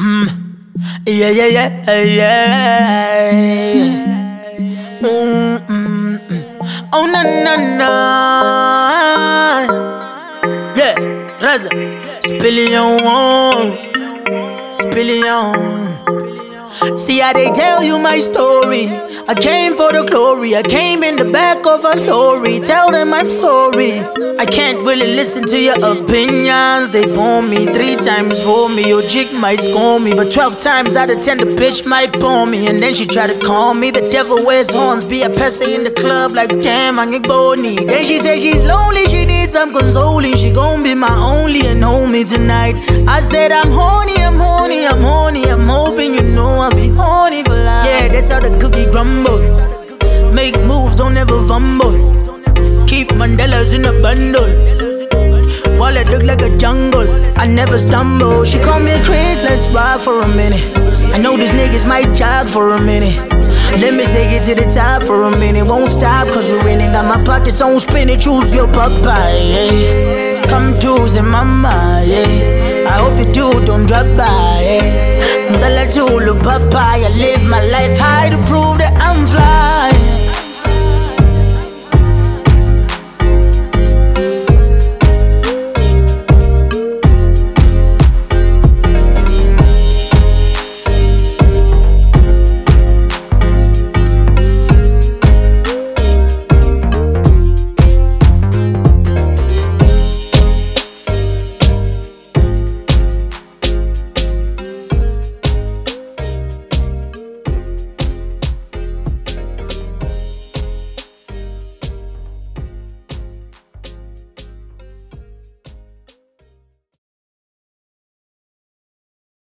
Yeah, yeah, yeah, yeah. Mm, mm, mm. Oh, na, na, na. Yeah, Raza. Spillion on. Spillion. See how they tell you my story. I came for the glory. I came in the back of a lorry. Tell them I'm sorry. I can't really listen to your opinions. They bore me three times for me. Your jig might score me, but 12 times out of 10, the bitch might bore me. And then she try to call me. The devil wears horns. Be a pessy in the club like damn, I'm a bony. Then she say she's lonely. She needs some consoling. She gon' be my only and homie tonight. I said I'm horny, I'm horny, I'm horny. I'm hoping you know I'll be horny for life. Yeah, that's how the cookie crumble. Make moves, don't ever fumble. Keep Mandelas in a bundle. Wallet look like a jungle. I never stumble. She call me Chris, let's rock for a minute. I know these niggas might jog for a minute. Let me take it to the top for a minute. Won't stop, cause we're winning. Got my pockets on spinning. Choose your Popeye. Yeah. Come choosing mama. Yeah. I hope you do, don't drop by. Yeah. Her to look papaya. Live my life high to prove.